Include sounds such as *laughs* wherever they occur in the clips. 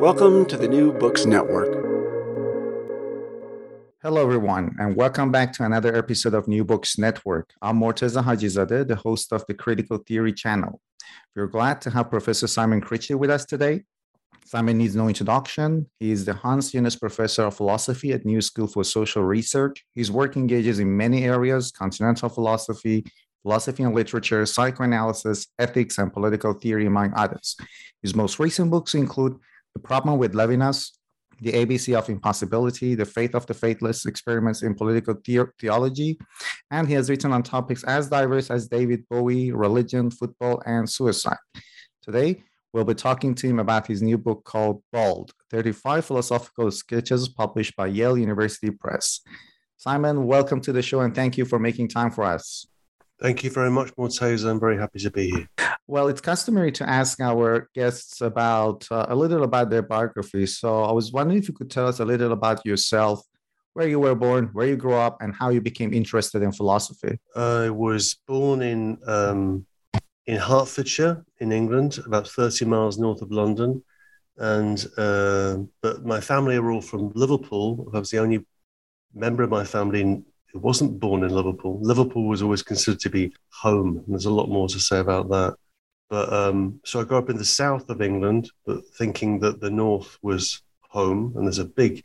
Welcome to the New Books Network. Hello, everyone, and welcome back to another episode of New Books Network. I'm Morteza Hajizadeh, the host of the Critical Theory channel. We're glad to have Professor Simon Critchley with us today. Simon needs no introduction. He is the Hans Jonas Professor of Philosophy at New School for Social Research. His work engages in many areas continental philosophy, philosophy and literature, psychoanalysis, ethics, and political theory, among others. His most recent books include The Problem with Levinas, The ABC of Impossibility, The Faith of the Faithless, Experiments in Political the- Theology, and he has written on topics as diverse as David Bowie, religion, football, and suicide. Today, we'll be talking to him about his new book called Bald 35 Philosophical Sketches, published by Yale University Press. Simon, welcome to the show and thank you for making time for us. Thank you very much, Morteza. I'm very happy to be here. Well, it's customary to ask our guests about uh, a little about their biography. So I was wondering if you could tell us a little about yourself, where you were born, where you grew up, and how you became interested in philosophy. I was born in um, in Hertfordshire, in England, about 30 miles north of London, and uh, but my family are all from Liverpool. I was the only member of my family in, wasn't born in Liverpool. Liverpool was always considered to be home. And there's a lot more to say about that. But um, so I grew up in the south of England, but thinking that the north was home, and there's a big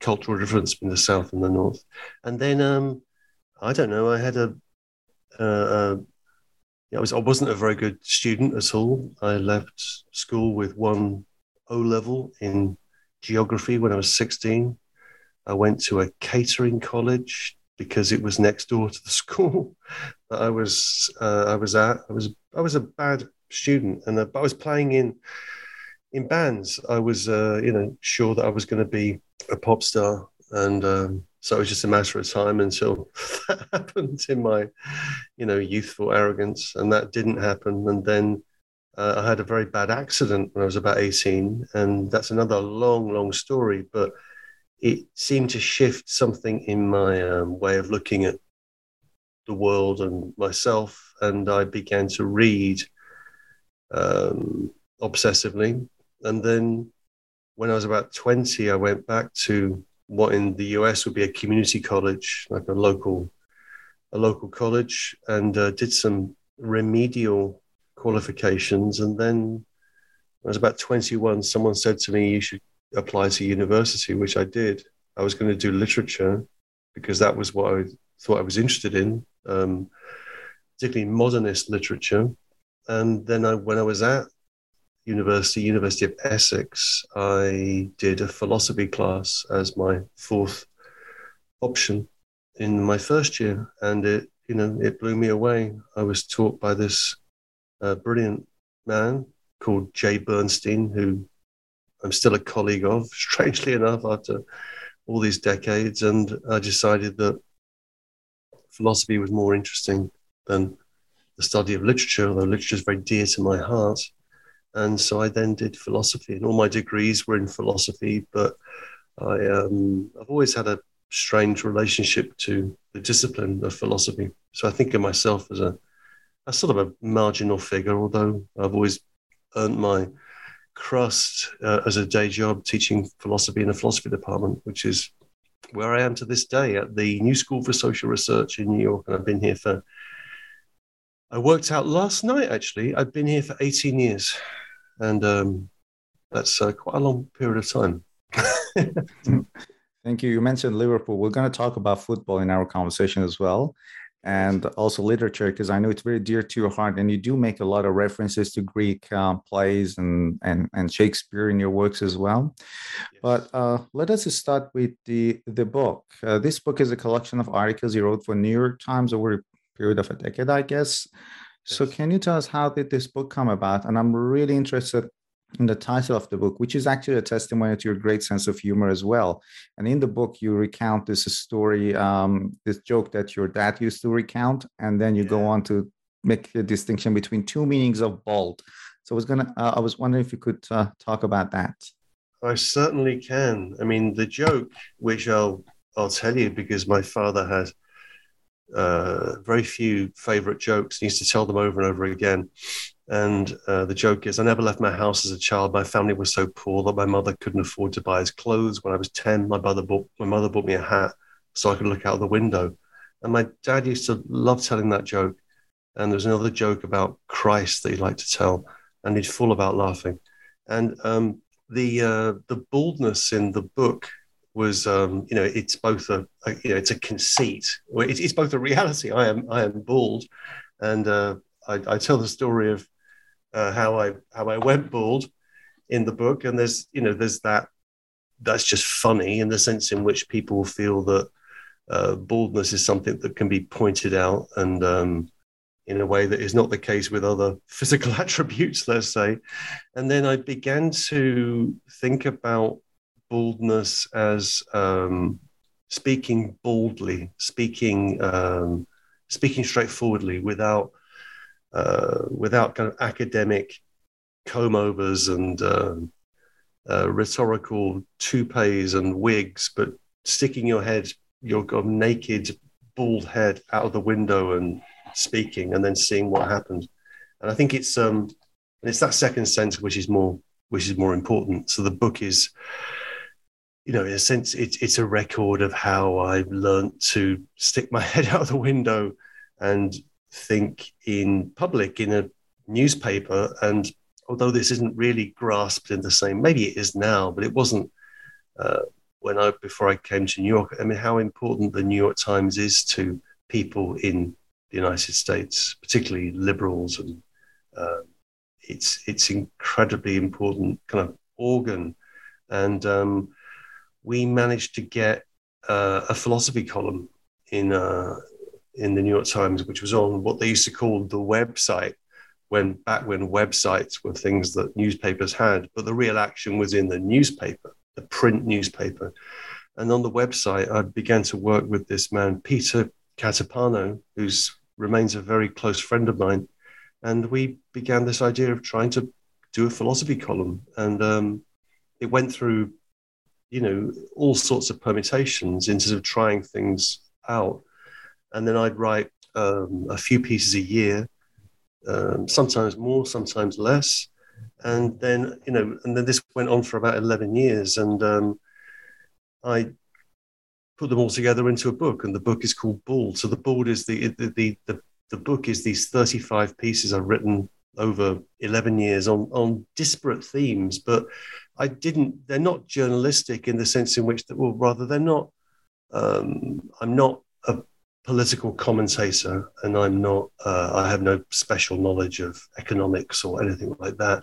cultural difference between the south and the north. And then um, I don't know. I had a, uh, uh, yeah, I was I wasn't a very good student at all. I left school with one O level in geography when I was 16. I went to a catering college because it was next door to the *laughs* school that I was uh, I was at. I was I was a bad student, and uh, I was playing in in bands. I was uh, you know sure that I was going to be a pop star, and um, so it was just a matter of time until *laughs* that happened in my you know youthful arrogance, and that didn't happen. And then uh, I had a very bad accident when I was about eighteen, and that's another long, long story, but. It seemed to shift something in my um, way of looking at the world and myself, and I began to read um, obsessively. And then when I was about 20, I went back to what in the US would be a community college, like a local, a local college, and uh, did some remedial qualifications. And then I was about 21, someone said to me, you should apply to university, which I did. I was going to do literature because that was what I thought I was interested in, um, particularly modernist literature. And then I, when I was at university, University of Essex, I did a philosophy class as my fourth option in my first year, and it you know it blew me away. I was taught by this uh, brilliant man called Jay Bernstein, who I'm still a colleague of, *laughs* strangely enough, after all these decades. And I decided that philosophy was more interesting than the study of literature, although literature is very dear to my heart. And so I then did philosophy, and all my degrees were in philosophy. But I, um, I've always had a strange relationship to the discipline of philosophy. So I think of myself as a, a sort of a marginal figure, although I've always earned my crust uh, as a day job teaching philosophy in the philosophy department, which is where I am to this day at the New School for Social Research in New York. And I've been here for, I worked out last night actually, I've been here for 18 years. And um, that's uh, quite a long period of time. *laughs* Thank you. You mentioned Liverpool. We're going to talk about football in our conversation as well, and also literature, because I know it's very dear to your heart. And you do make a lot of references to Greek uh, plays and, and, and Shakespeare in your works as well. Yes. But uh, let us start with the, the book. Uh, this book is a collection of articles you wrote for New York Times over a period of a decade, I guess. So, can you tell us how did this book come about? And I'm really interested in the title of the book, which is actually a testimony to your great sense of humor as well. And in the book, you recount this story, um, this joke that your dad used to recount, and then you yeah. go on to make a distinction between two meanings of bold. So I was gonna, uh, I was wondering if you could uh, talk about that. I certainly can. I mean, the joke, which I'll I'll tell you because my father had uh, very few favorite jokes. He used to tell them over and over again. And uh, the joke is, I never left my house as a child. My family was so poor that my mother couldn't afford to buy us clothes. When I was 10, my mother bought, my mother bought me a hat so I could look out the window. And my dad used to love telling that joke. And there's another joke about Christ that he liked to tell, and he's full about laughing. And um, the uh, the baldness in the book was um, you know it's both a, a, you know it's a conceit it's, it's, both a reality i am i am bald and uh, I, I, tell the story of uh, how i how i went bald in the book. And there's you know there's that that's just funny in the sense in which people feel that uh, baldness is something that can be pointed out and um, in a way that is not the case with other *laughs* physical attributes let's say. And then i began to think about baldness as um, speaking boldly, speaking um, speaking straightforwardly without uh, without kind of academic comb overs and uh, uh, rhetorical toupees and wigs, but sticking your head, your naked, bald head out of the window and speaking, and then seeing what happens. And I think it's um, and it's that second sense which is more which is more important. So the book is you know, in a sense, it's it's a record of how I learned to stick my *laughs* head out of the window and think in public in a newspaper. And although this isn't really grasped in the same, maybe it is now, but it wasn't uh, when I before I came to New York. I mean, how important the New York Times is to people in the United States, particularly liberals, and uh, it's it's incredibly important kind of organ. And um, we managed to get uh, a philosophy column in uh, in the New York Times, which was on what they used to call the website, when back when websites were things that newspapers had, but the real action was in the newspaper, the print newspaper. And on the website, I began to work with this man, Peter Catapano, who remains a very close friend of mine. And we began this idea of trying to do a philosophy column. And um, it went through you know, all sorts of permutations into of trying things out. And then I'd write um, a few pieces a year, um, sometimes more, sometimes less. And then, you know, and then this went on for about 11 years. And um, I put them all together into a book. And the book is called Bald. So the Bald is the, the, the, the, the book is these 35 pieces I've written over 11 years on, on disparate themes, but I didn't, they're not journalistic in the sense in which, that, well, rather, they're not, um, I'm not political commentator and I'm not, uh, I have no special knowledge of economics or anything like that.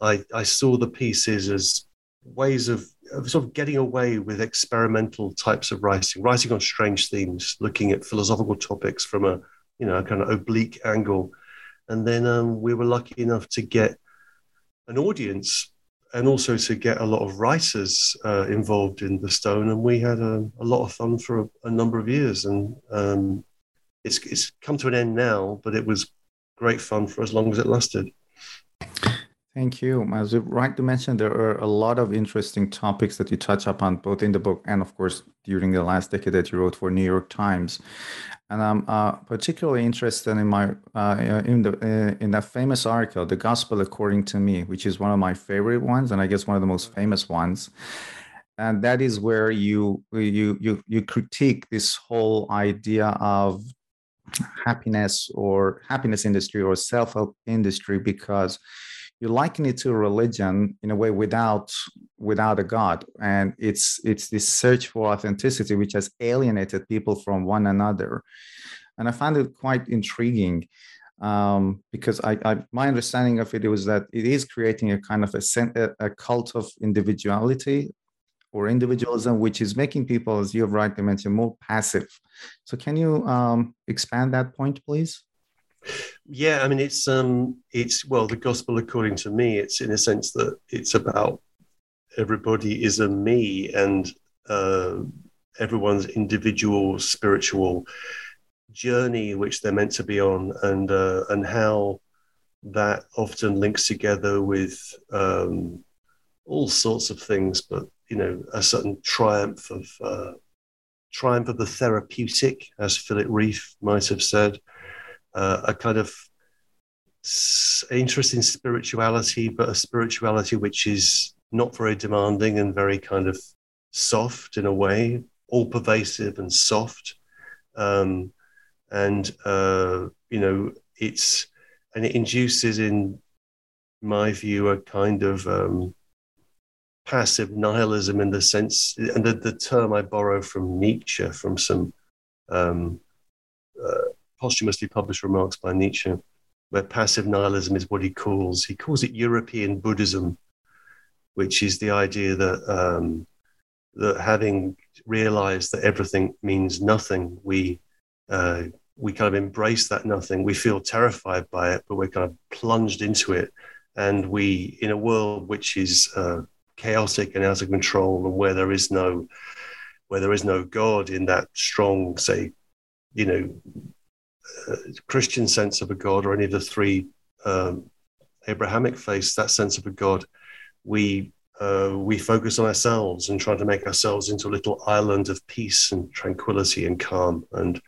I, I saw the pieces as ways of, of sort of getting away with experimental types of writing, writing on strange themes, looking at philosophical topics from a, you know, a kind of oblique angle. And then um, we were lucky enough to get an audience and also to get a lot of writers uh, involved in the stone and we had a, a lot of fun for a, a number of years and um, it's, it's come to an end now but it was great fun for as long as it lasted Thank you. As you rightly mentioned, there are a lot of interesting topics that you touch upon both in the book and, of course, during the last decade that you wrote for New York Times. And I'm uh, particularly interested in my uh, in the uh, in that famous article, "The Gospel According to Me," which is one of my favorite ones, and I guess one of the most famous ones. And that is where you you you you critique this whole idea of happiness or happiness industry or self help industry because you liken it to religion in a way without without a god and it's it's this search for authenticity which has alienated people from one another and i found it quite intriguing um, because I, I, my understanding of it was that it is creating a kind of a, a cult of individuality or individualism, which is making people, as you have rightly mentioned, more passive. So, can you um, expand that point, please? Yeah, I mean, it's um, it's well, the gospel according to me, it's in a sense that it's about everybody is a me and uh, everyone's individual spiritual journey which they're meant to be on, and uh, and how that often links together with um, all sorts of things, but you know, a certain triumph of uh, triumph of the therapeutic, as Philip Rieff might have said, uh, a kind of interest in spirituality, but a spirituality which is not very demanding and very kind of soft in a way, all pervasive and soft. Um, and, uh, you know, it's, and it induces, in my view, a kind of um, passive nihilism in the sense, and the, the term I borrow from Nietzsche, from some um, uh, posthumously published remarks by Nietzsche, where passive nihilism is what he calls, he calls it European Buddhism, which is the idea that, um, that having realized that everything means nothing, we, uh, we kind of embrace that nothing. We feel terrified by it, but we're kind of plunged into it. And we, in a world which is uh, chaotic and out of control and where there is no where there is no God in that strong, say, you know, Christian sense of a God or any of the three um, Abrahamic faiths, that sense of a God, we uh, we focus on ourselves and try to make ourselves into a little island of peace and tranquility and calm. And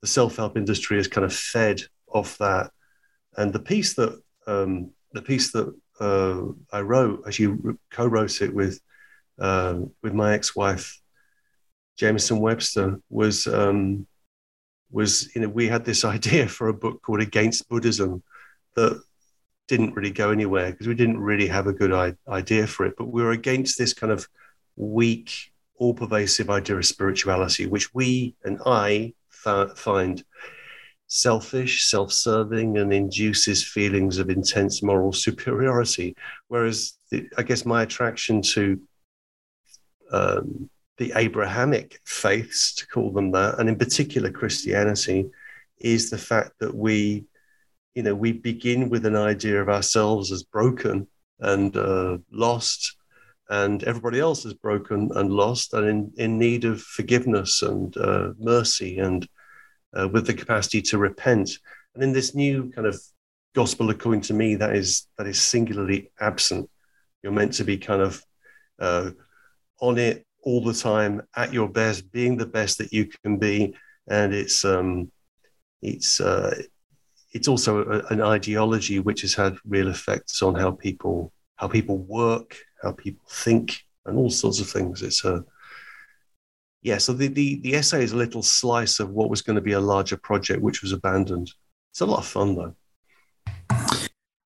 the self-help industry is kind of fed off that. And the piece that um, the piece that uh, I wrote, actually co-wrote it with uh, with my ex-wife, Jamieson Webster, was um, was you know we had this *laughs* idea for a book called Against Buddhism that didn't really go anywhere because we didn't really have a good I- idea for it, but we were against this kind of weak, all-pervasive idea of spirituality, which we and I fa- find selfish, self serving, and induces feelings of intense moral superiority. Whereas the, I guess my attraction to um, the Abrahamic faiths, to call them that, and in particular Christianity, is the fact that we, you know, we begin with an idea of ourselves as broken and uh, lost, and everybody else is broken and lost and in, in need of forgiveness and uh, mercy and uh, with the capacity to repent. And in this new kind of gospel, according to me, that is that is singularly absent. You're meant to be kind of uh, on it all the time, at your best, being the best that you can be, and it's um, it's uh, it's also a, an ideology which has had real effects on how people how people work, how people think, and all sorts of things. It's a yeah, so the, the, the essay is a little slice of what was going to be a larger project, which was abandoned. It's a lot of fun, though.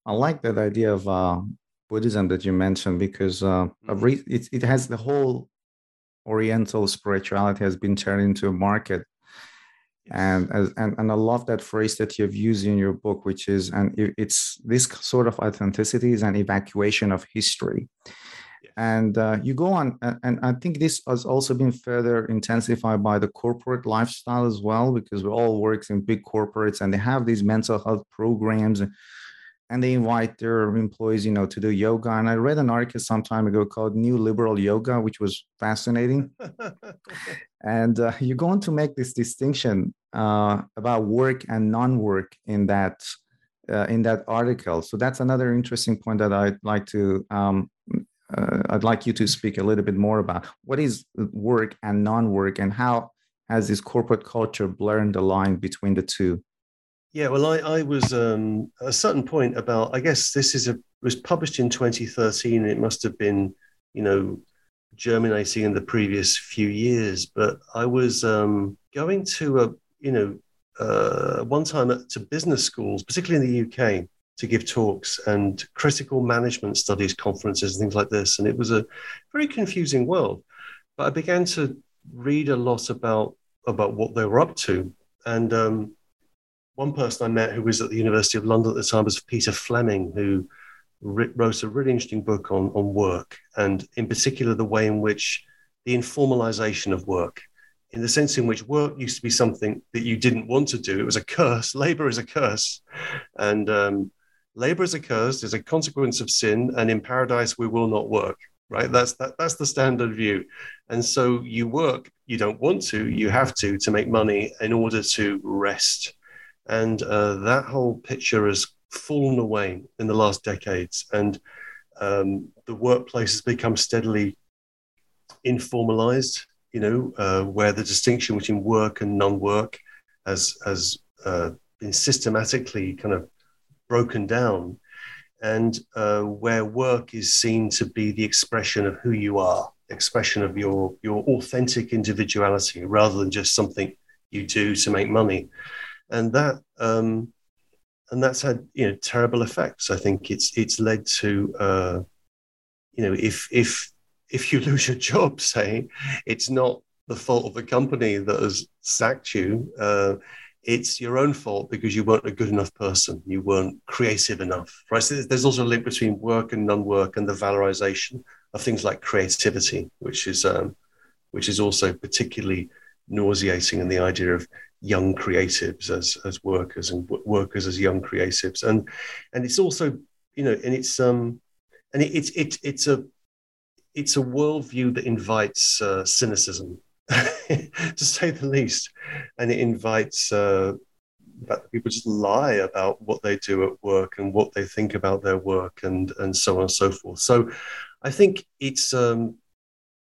I like that idea of uh, Buddhism that you mentioned because uh, mm-hmm. re- it, it has the whole Oriental spirituality has been turned into a market. And, and and I love that phrase that you've used in your book, which is and it's this sort of authenticity is an evacuation of history. And uh, you go on and i think this has also been further intensified by the corporate lifestyle as well because we all work in big corporates and they have these mental health programs and they invite their employees you know to do yoga. And i read an article some time ago called neoliberal yoga which was fascinating. *laughs* And uh, you're going to make this distinction uh, about work and non-work in that uh, in that article. So that's another interesting point that i'd like to um, uh, I'd like you to speak a little bit more about. What is work and non-work, and how has this corporate culture blurred the line between the two? Yeah, well, I, I was um, at a certain point about. I guess this is a was published in 2013. It must have been, you know, germinating in the previous few years. But I was um, going to a, you know, uh, one time to business schools, particularly in the UK, to give talks and critical management studies conferences and things like this. And it was a very confusing world. But I began to read a lot about about what they were up to. And um, one person I met who was at the University of London at the time was Peter Fleming, who wrote a really interesting book on, on work, and in particular, the way in which the informalization of work in the sense in which work used to be something that you didn't want to do. It was a curse. *laughs* Labor is a curse. And um, labor is a curse, is a consequence of sin. And in paradise, we will not work, right? That's, that, that's the standard view. And so you work, you don't want to, you have to, to make money in order to rest. And uh, that whole picture has fallen away in the last decades. And um, the workplace has become steadily informalized you know, uh, where the distinction between work and non-work has has uh, been systematically kind of broken down, and uh, where work is seen to be the expression of who you are, expression of your your authentic individuality, rather than just something you do to make money, and that. Um, and that's had you know terrible effects. I think it's it's led to uh, you know if if if you *laughs* lose your job, say, it's not the fault of the company that has sacked you. Uh, it's your own fault because you weren't a good enough person. You weren't creative enough. Right. So there's also a link between work and non-work and the valorization of things like creativity, which is um, which is also particularly nauseating in the idea of young creatives as as workers and w- workers as young creatives. And and it's also you know and it's um and it, it's it, it's a it's a worldview that invites uh, cynicism, *laughs* to say the least, and it invites uh, that people just lie about what they do at work and what they think about their work and and so on and so forth. So, I think it's um,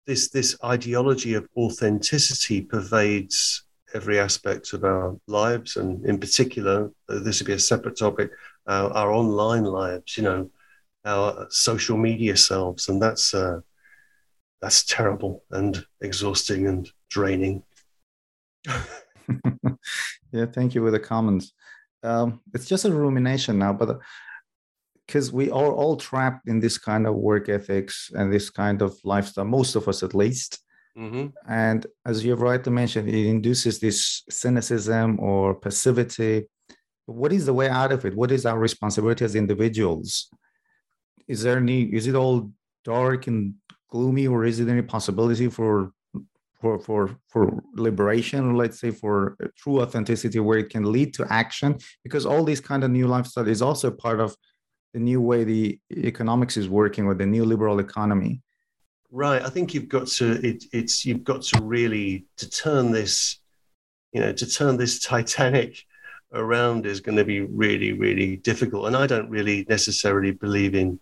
this this ideology of authenticity pervades every aspect of our lives, and in particular, uh, this would be a separate topic, uh, our online lives. You know, our social media selves, and that's uh, that's terrible and exhausting and draining. *laughs* yeah, thank you for the comments. Um, it's just a rumination now, but because we are all trapped in this kind of work ethics and this kind of lifestyle, most of us at least. Mm-hmm. And as you've rightly mentioned, it induces this cynicism or passivity. What is the way out of it? What is our responsibility as individuals? Is there any, is it all dark and gloomy, or is there any possibility for for for for liberation, or let's say for true authenticity, where it can lead to action? Because all these kind of new lifestyle is also part of the new way the economics is working with the neoliberal economy. Right. I think you've got to it, it's you've got to really to turn this, you know, to turn this Titanic around is going to be really, really difficult. And I don't really necessarily believe in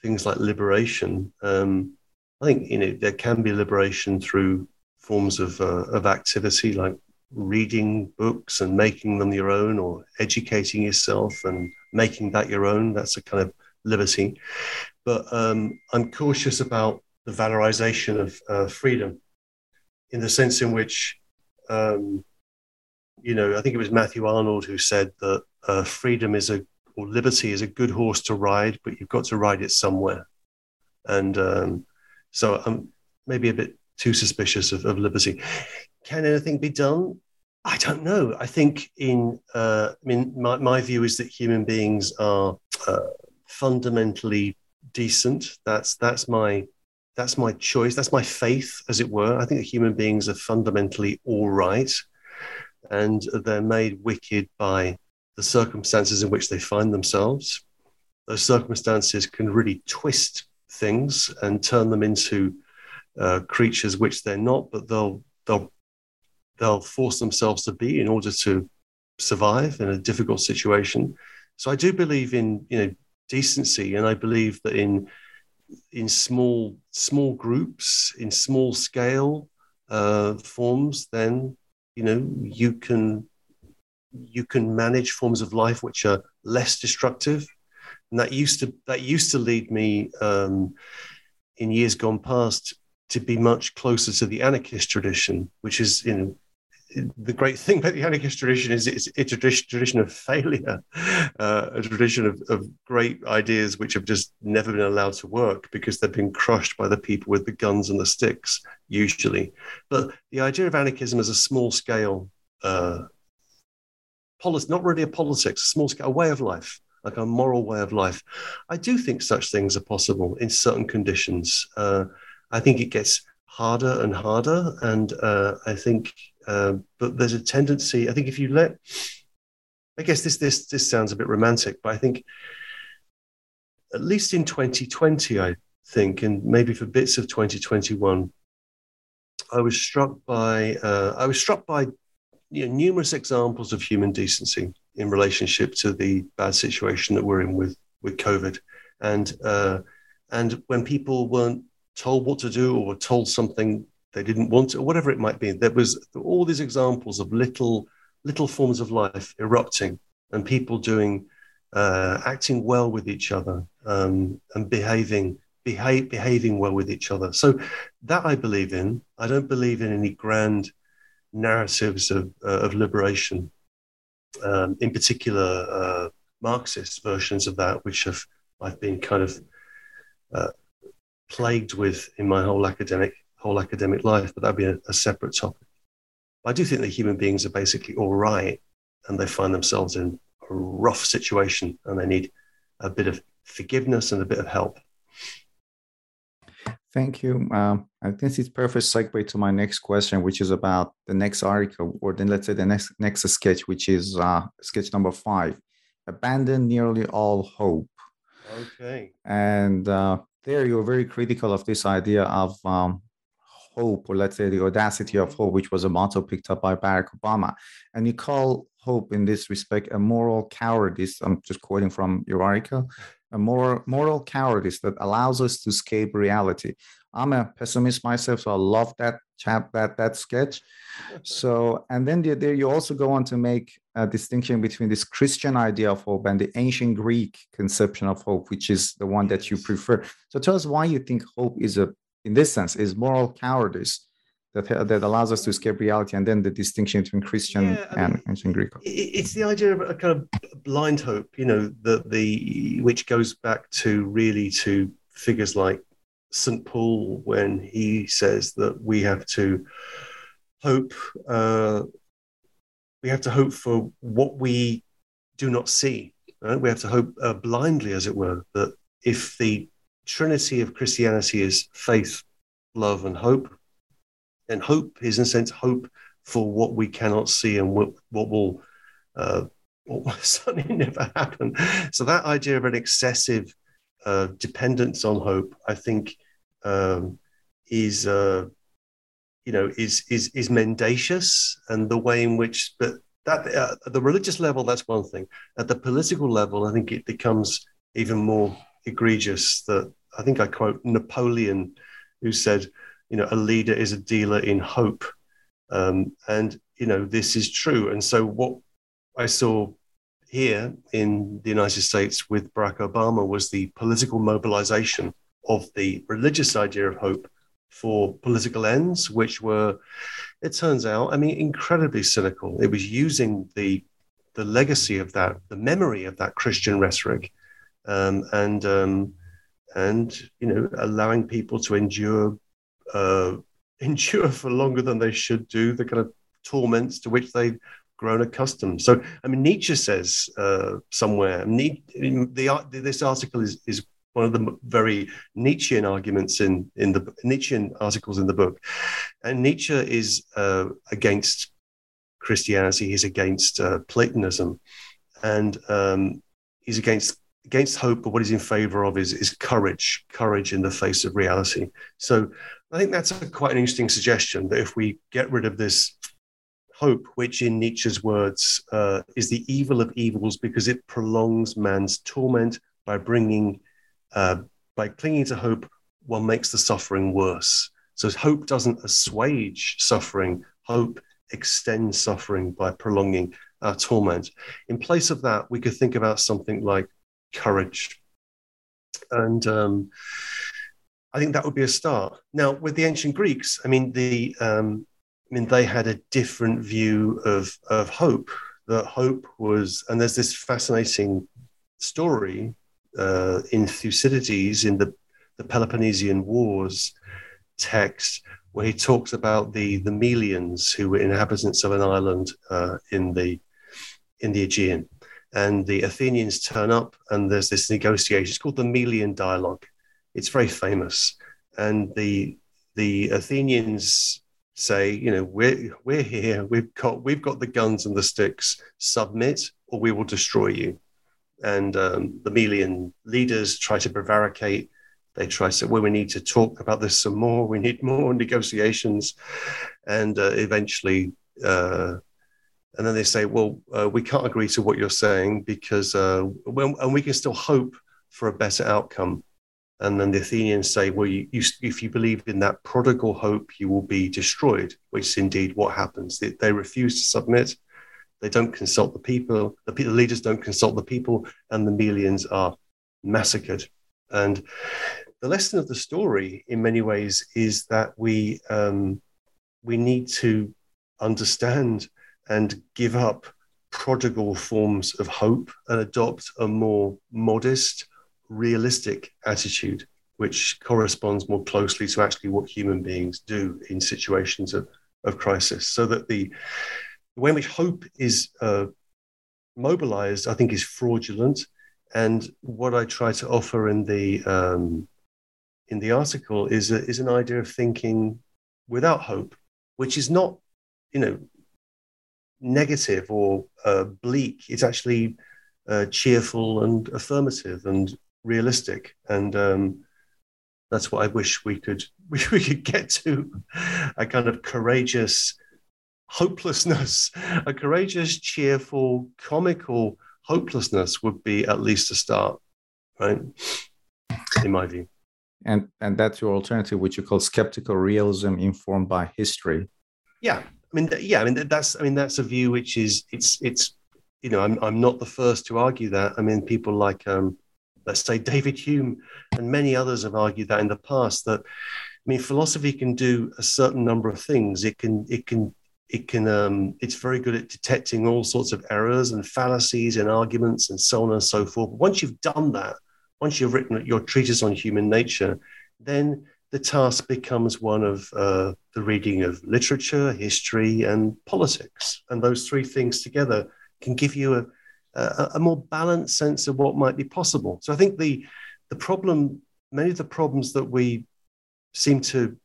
things like liberation. Um, I think you know there can be liberation through forms of uh, of activity like reading books and making them your own, or educating yourself and making that your own. That's a kind of liberty. But um, I'm cautious about the valorization of uh, freedom, in the sense in which, um, you know, I think it was Matthew Arnold who said that uh, freedom is a or liberty is a good horse to ride, but you've got to ride it somewhere. And um, so I'm maybe a bit too suspicious of, of liberty. Can anything be done? I don't know. I think in, uh, I mean, my, my view is that human beings are uh, fundamentally decent. That's that's my that's my choice. That's my faith, as it were. I think that human beings are fundamentally all right, and they're made wicked by the circumstances in which they find themselves. Those circumstances can really twist things and turn them into uh, creatures which they're not, but they'll they'll they'll force themselves to be in order to survive in a difficult situation. So I do believe in you know decency, and I believe that in in small small groups, in small scale uh, forms, then you know you can you can manage forms of life which are less destructive. And that used to that used to lead me um, in years gone past to be much closer to the anarchist tradition, which is you know the great thing about the anarchist tradition is it's, it's a tradition of failure, uh, a tradition of, of great ideas which have just never been allowed to work because they've been crushed by the people with the guns and the sticks, usually. But the idea of anarchism as a small scale, uh, not really a politics, a small scale, a way of life, like a moral way of life. I do think such things are possible in certain conditions. Uh, I think it gets harder and harder. And uh, I think, uh, but there's a tendency. I think if you let, I guess this this this sounds a bit romantic, but I think at least in 2020, I think, and maybe for bits of 2021, I was struck by uh, I was struck by you know, numerous examples of human decency in relationship to the bad situation that we're in with with COVID, and uh, and when people weren't told what to do or were told something they didn't want to, or whatever it might be, there was all these examples of little little forms of life erupting and people doing uh, acting well with each other um, and behaving behave, behaving well with each other. So that I believe in. I don't believe in any grand narratives of, uh, of liberation, um, in particular uh, Marxist versions of that, which have I've been kind of uh, plagued with in my whole academic whole academic life. But that'd be a, a separate topic. I do think that human beings are basically all right, and they find themselves in a rough situation, and they need a bit of forgiveness and a bit of help. Thank you. Um, I think it's perfect segue to my next question, which is about the next article, or then let's say the next next sketch, which is uh, sketch number five, abandon nearly all hope. Okay. And uh, there, you're very critical of this idea of um, hope, or let's say the audacity of mm-hmm. hope, which was a motto picked up by Barack Obama, and you call hope in this respect a moral cowardice. I'm just quoting from your article a moral, moral cowardice that allows us to escape reality. I'm a pessimist myself, so I love that chap that that sketch. So, and then there you also go on to make a distinction between this Christian idea of hope and the ancient Greek conception of hope, which is the one that you prefer. So, tell us why you think hope is a, in this sense, is moral cowardice that that allows us to escape reality, and then the distinction between Christian yeah, and mean, ancient Greek. It's the idea of a kind of blind hope, you know, that the which goes back to really to figures like St. Paul when he says that we have to hope, uh, we have to hope for what we do not see. Right? We have to hope uh, blindly, as it were, that if the trinity of Christianity is faith, love, and hope, and hope is in a sense hope for what we cannot see and what, what will uh, what will *laughs* certainly never happen. So that idea of an excessive uh, dependence on hope, I think, um, is uh, you know is is is mendacious, and the way in which but that uh, at the religious level that's one thing. At the political level, I think it becomes even more egregious. That I think I quote Napoleon, who said you know, a leader is a dealer in hope. Um, and, you know, this is true. And so what I saw here in the United States with Barack Obama was the political mobilization of the religious idea of hope for political ends, which were, it turns out, I mean, incredibly cynical. It was using the the legacy of that, the memory of that Christian rhetoric, um, and um, and you know, allowing people to endure uh, *laughs* endure for longer than they should do, the kind of torments to which they've grown accustomed. So, I mean, Nietzsche says uh, somewhere, Nietzsche, the, this article is, is one of the very Nietzschean arguments in, in the Nietzschean articles in the book. And Nietzsche is uh, against Christianity, he's against uh, Platonism, and um, he's against against hope, but what he's in favor of is, is courage, courage in the face of reality. So I think that's a, quite an interesting suggestion that if we get rid of this hope, which in Nietzsche's words uh, is the evil of evils because it prolongs man's torment by bringing, uh, by clinging to hope, one makes the suffering worse. So hope doesn't assuage suffering, hope extends suffering by prolonging our torment. In place of that, we could think about something like courage. And um, I think that would be a start. Now, with the ancient Greeks, I mean, the um, I mean, they had a different view of of hope. That hope was, and there's this fascinating story uh, in Thucydides in the the Peloponnesian Wars text, where he talks about the the Melians who were inhabitants of an island uh, in the in the Aegean, and the Athenians turn up, and there's this negotiation. It's called the Melian Dialogue, it's very famous. And the the Athenians say, you know, we're we're here, we've got we've got the guns and the sticks, submit or we will destroy you. And um, the Melian leaders try to prevaricate. They try to say, well, we need to talk about this some more. We need more *laughs* negotiations. And uh, eventually, uh, and then they say, well, uh, we can't agree to what you're saying because, uh, well, and we can still hope for a better outcome. And then the Athenians say, well, you, you, if you believe in that prodigal hope, you will be destroyed, which is indeed what happens. They, they refuse to submit. They don't consult the people. The, the leaders don't consult the people, and the Melians are massacred. And the lesson of the story, in many ways, is that we um, we need to understand and give up prodigal forms of hope and adopt a more modest, realistic attitude, which corresponds more closely to actually what human beings do in situations of, of crisis. So that the, the way in which hope is uh, mobilized, I think, is fraudulent. And what I try to offer in the um, in the article is a, is an idea of thinking without hope, which is not, you know, negative or uh, bleak. It's actually uh, cheerful and affirmative and realistic. And um, that's what I wish we could *laughs* we, we could get to a kind of courageous hopelessness, *laughs* a courageous, cheerful, comical hopelessness would be at least a start, right? In my view. And and that's your alternative, which you call skeptical realism informed by history. Yeah, I mean, yeah, I mean that's I mean that's a view which is it's it's you know I'm I'm not the first to argue that. I mean, people like um, let's say David Hume and many others have argued that in the past that I mean philosophy can do a certain number of things. It can it can it can um, it's very good at detecting all sorts of errors and fallacies and arguments and so on and so forth. But once you've done that, once you've written your treatise on human nature, then the task becomes one of uh, the reading of literature, history, and politics. And those three things together can give you a, a, a, more balanced sense of what might be possible. So I think the, the problem, many of the problems that we seem to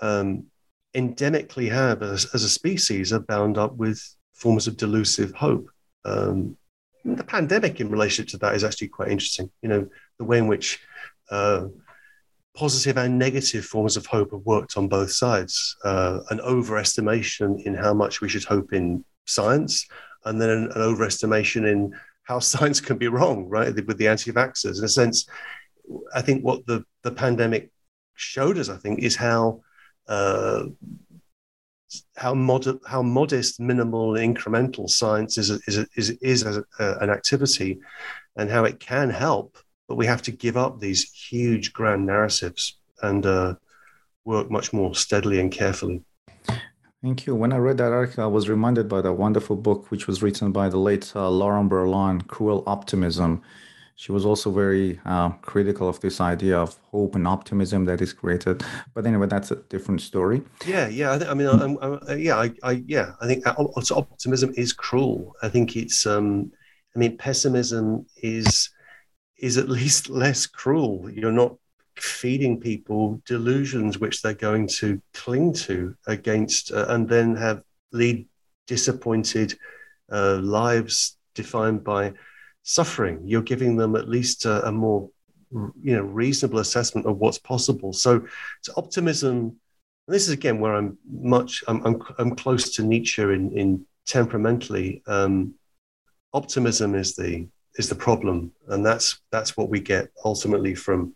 um, endemically have as, as, a species are bound up with forms of delusive hope. Um, the pandemic in relation to that is actually quite interesting. You know, the way in which uh, positive and negative forms of hope have worked on both sides. Uh, an overestimation in how much we should hope in science, and then an, an overestimation in how *laughs* science can be wrong, right? With the anti-vaxxers, in a sense, I think what the the pandemic showed us, I think, is how uh, how mod- how modest, minimal, incremental science is is is, is a, an activity, and how it can help but we have to give up these huge grand narratives and uh, work much more steadily and carefully. Thank you. When I read that article, I was reminded by that wonderful book which was written by the late uh, Lauren Berlant, Cruel Optimism. She was also very uh, critical of this idea of hope and optimism that is created. But anyway, that's a different story. Yeah, yeah. I, th- I mean, I'm, I'm, uh, yeah, I, I, yeah. I think optimism is cruel. I think it's. Um, I mean, pessimism is is at least less cruel. You're not feeding people delusions which they're going to cling to against uh, and then have lead disappointed uh, lives defined by suffering you're giving them at least a, a, more you know reasonable assessment of what's possible so it's optimism this is again where i'm much i'm, I'm, I'm close to nietzsche in, in temperamentally um, optimism is the is the problem, and that's that's what we get ultimately from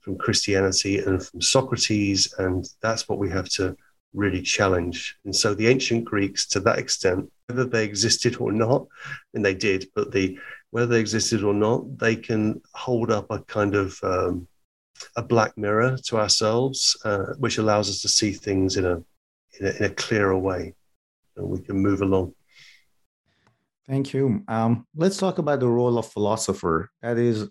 from Christianity and from Socrates, and that's what we have to really challenge. And so the ancient Greeks, to that extent, whether they existed or not, and they did, but the whether they existed or not, they can hold up a kind of um, a black mirror to ourselves, uh, which allows us to see things in a, in a in a clearer way, and we can move along. Thank you. Um, let's talk about the role of philosopher. That is,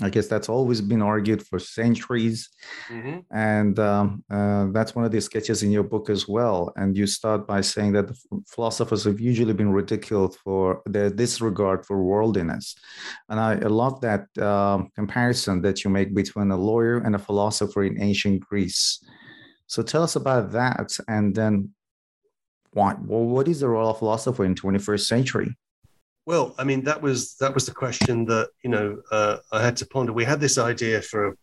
I guess that's always been argued for centuries, mm-hmm. and um, uh, that's one of the sketches in your book as well. And you start by saying that the philosophers have usually been ridiculed for their disregard for worldliness, and I, I love that um, comparison that you make between a lawyer and a philosopher in ancient Greece. So tell us about that, and then what what is the role of philosopher in 21st century? Well, I mean that was that was the question that you know uh, I had to ponder. We had this idea for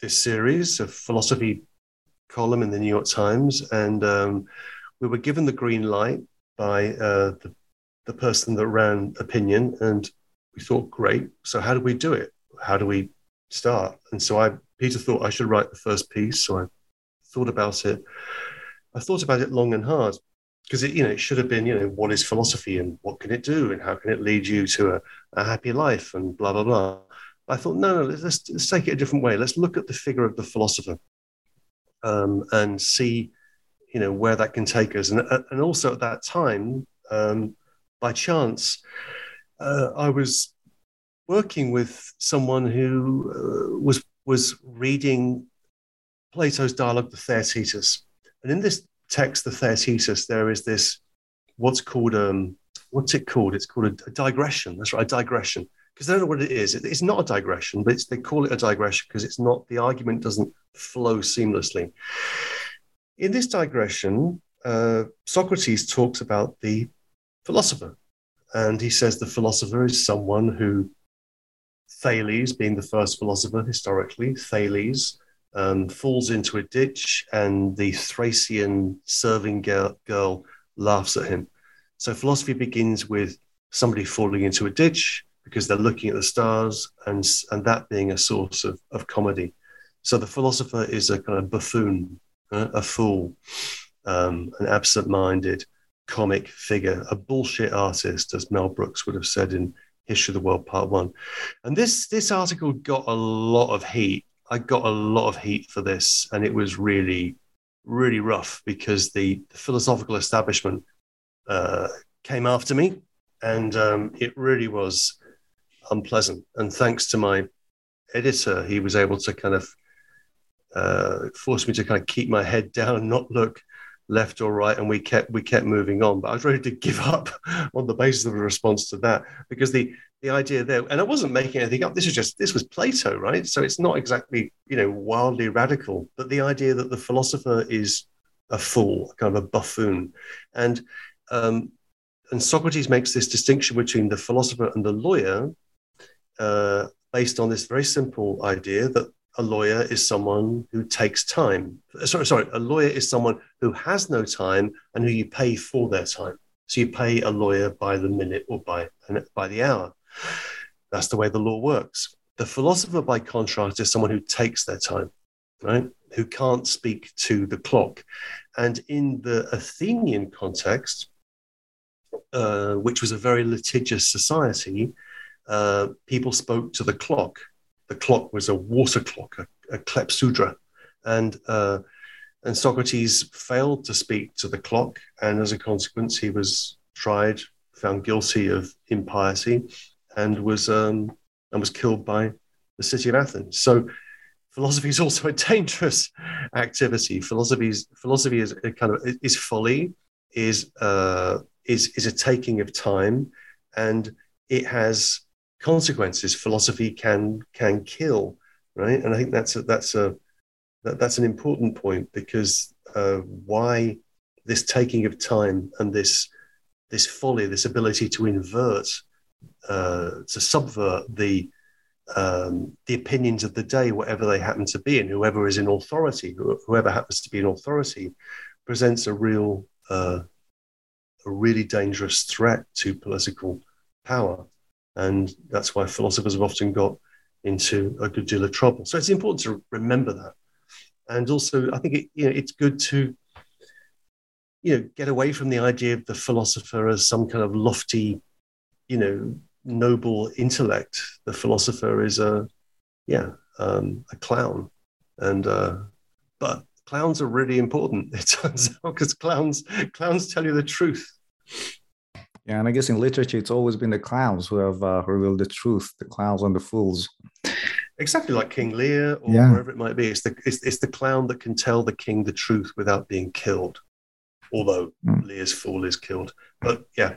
this series of philosophy column in the New York Times, and um, we were given the green light by uh, the, the person that ran opinion, and we thought, great. So how do we do it? How do we start? And so I, Peter thought I should write the first piece. So I thought about it. I thought about it long and hard because it, you know, it should have been, you know, what is philosophy and what can it do and how can it lead you to a, a happy life and blah blah blah. I thought, no, no, let's, let's take it a different way. Let's look at the figure of the philosopher um, and see, you know, where that can take us. And and also at that time, um, by chance, uh, I was working with someone who uh, was was reading Plato's dialogue, the Theaetetus, and in this text, the Theaetetus, there is this what's called um what's it called? It's called a, a digression. That's right, a digression. Because they don't know what it is. It, it's not a digression, but they call it a digression because it's not the argument doesn't flow seamlessly. In this digression, uh, Socrates talks about the philosopher, and he says the philosopher is someone who Thales, being the first philosopher historically, Thales um, falls into a ditch, and the Thracian serving girl, girl laughs at him. So philosophy begins with somebody falling into a ditch because they're looking at the stars, and and that being a source of, of comedy. So the philosopher is a kind of buffoon, uh, a fool, um, an absent-minded comic figure, a bullshit artist, as Mel Brooks would have said in History of the World Part One. And this this article got a lot of heat. I got a lot of heat for this, and it was really, really rough because the, the philosophical establishment uh, came after me, and um, it really was unpleasant. And thanks to my editor, he was able to kind of uh, force me to kind of keep my head *laughs* down and not look left or right, and we kept we kept moving on. But I was ready to give up *laughs* on the basis of a response to that because the the idea there, and I wasn't making anything up. This was just this was Plato, right? So it's not exactly you know wildly radical, but the idea that the philosopher is a fool, kind of a buffoon, and um, and Socrates makes this distinction between the philosopher and the lawyer, uh, based on this very simple idea that a lawyer is someone who takes time. Sorry, sorry, a lawyer is someone who has no time and who you pay for their time. So you pay a lawyer by the minute or by by the hour. That's the way the law works. The philosopher, by contrast, is someone who takes their time, right? Who can't speak to the clock. And in the Athenian context, uh, which was a very litigious society, uh, people spoke to the clock the clock was a water clock, a, a clepsydra, and uh, and Socrates failed to speak to the clock, and as a consequence, he was tried, found guilty of impiety, and was um, and was killed by the city of Athens. So philosophy is also a dangerous activity. Philosophy is philosophy is kind of is folly, is uh, is is a taking of time, and it has consequences philosophy can can kill, right? And I think that's a, that's a that, that's an important point because uh, why this taking of time and this this folly, this ability to invert, uh, to subvert the um, the opinions of the day, whatever they happen to be, and whoever is in authority, whoever happens to be in authority, presents a real uh, a really dangerous threat to political power. And that's why philosophers have often got into a good deal of trouble. So it's important to remember that. And also, I think it, you know, it's good to you know get away from the idea of the philosopher as some kind of lofty, you know, noble intellect. The philosopher is a yeah um, a clown, and uh, but clowns are really important. *laughs* It turns out because clowns clowns tell you the truth. Yeah, and I guess in literature, it's always been the clowns who have uh, revealed the truth, the clowns and the fools. Exactly like King Lear or Yeah. wherever it might be. It's the, it's, it's the clown that can tell the king the truth without being killed. Although Mm. Lear's fool is killed. But yeah,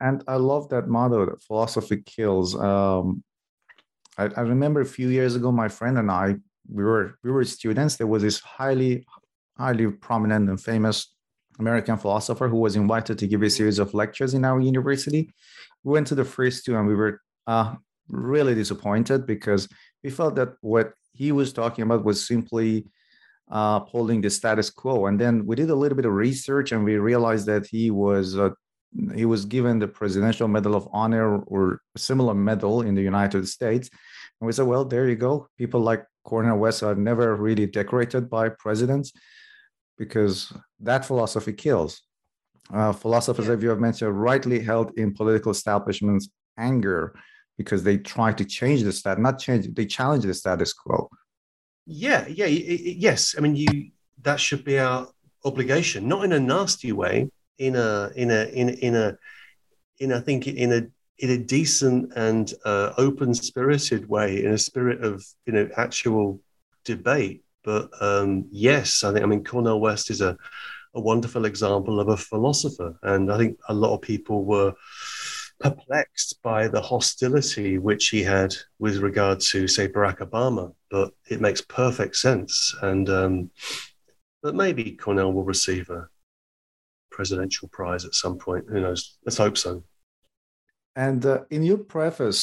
And I love that motto that philosophy kills. Um, I, I remember a few years ago, my friend and I, we were we were students. There was this highly, highly prominent and famous American philosopher who was invited to give a series of lectures in our university. We went to the first two and we were uh, really disappointed because we felt that what he was talking about was simply uh, upholding the status quo. And then we did a little bit of research and we realized that he was uh, he was given the Presidential Medal of Honor or a similar medal in the United States. And we said, well, there you go. People like Cornel West are never really decorated by presidents because that philosophy kills. Uh, philosophers, as you have mentioned, rightly held in political establishments anger because they try to change the stat, not change, they challenge the status quo. Yeah, yeah, yes. I mean, you that should be our obligation, not in a nasty way, in a in a in in a in I think in a in a decent and uh, open spirited way, in a spirit of you know actual debate. But um, yes, I think I mean Cornel West is a a wonderful example of a philosopher, and I think a lot of people were perplexed by the hostility which he had with regard to, say, Barack Obama. But it makes perfect sense, and um, but maybe Cornel will receive a presidential prize at some point. Who knows? Let's hope so. And uh, in your preface,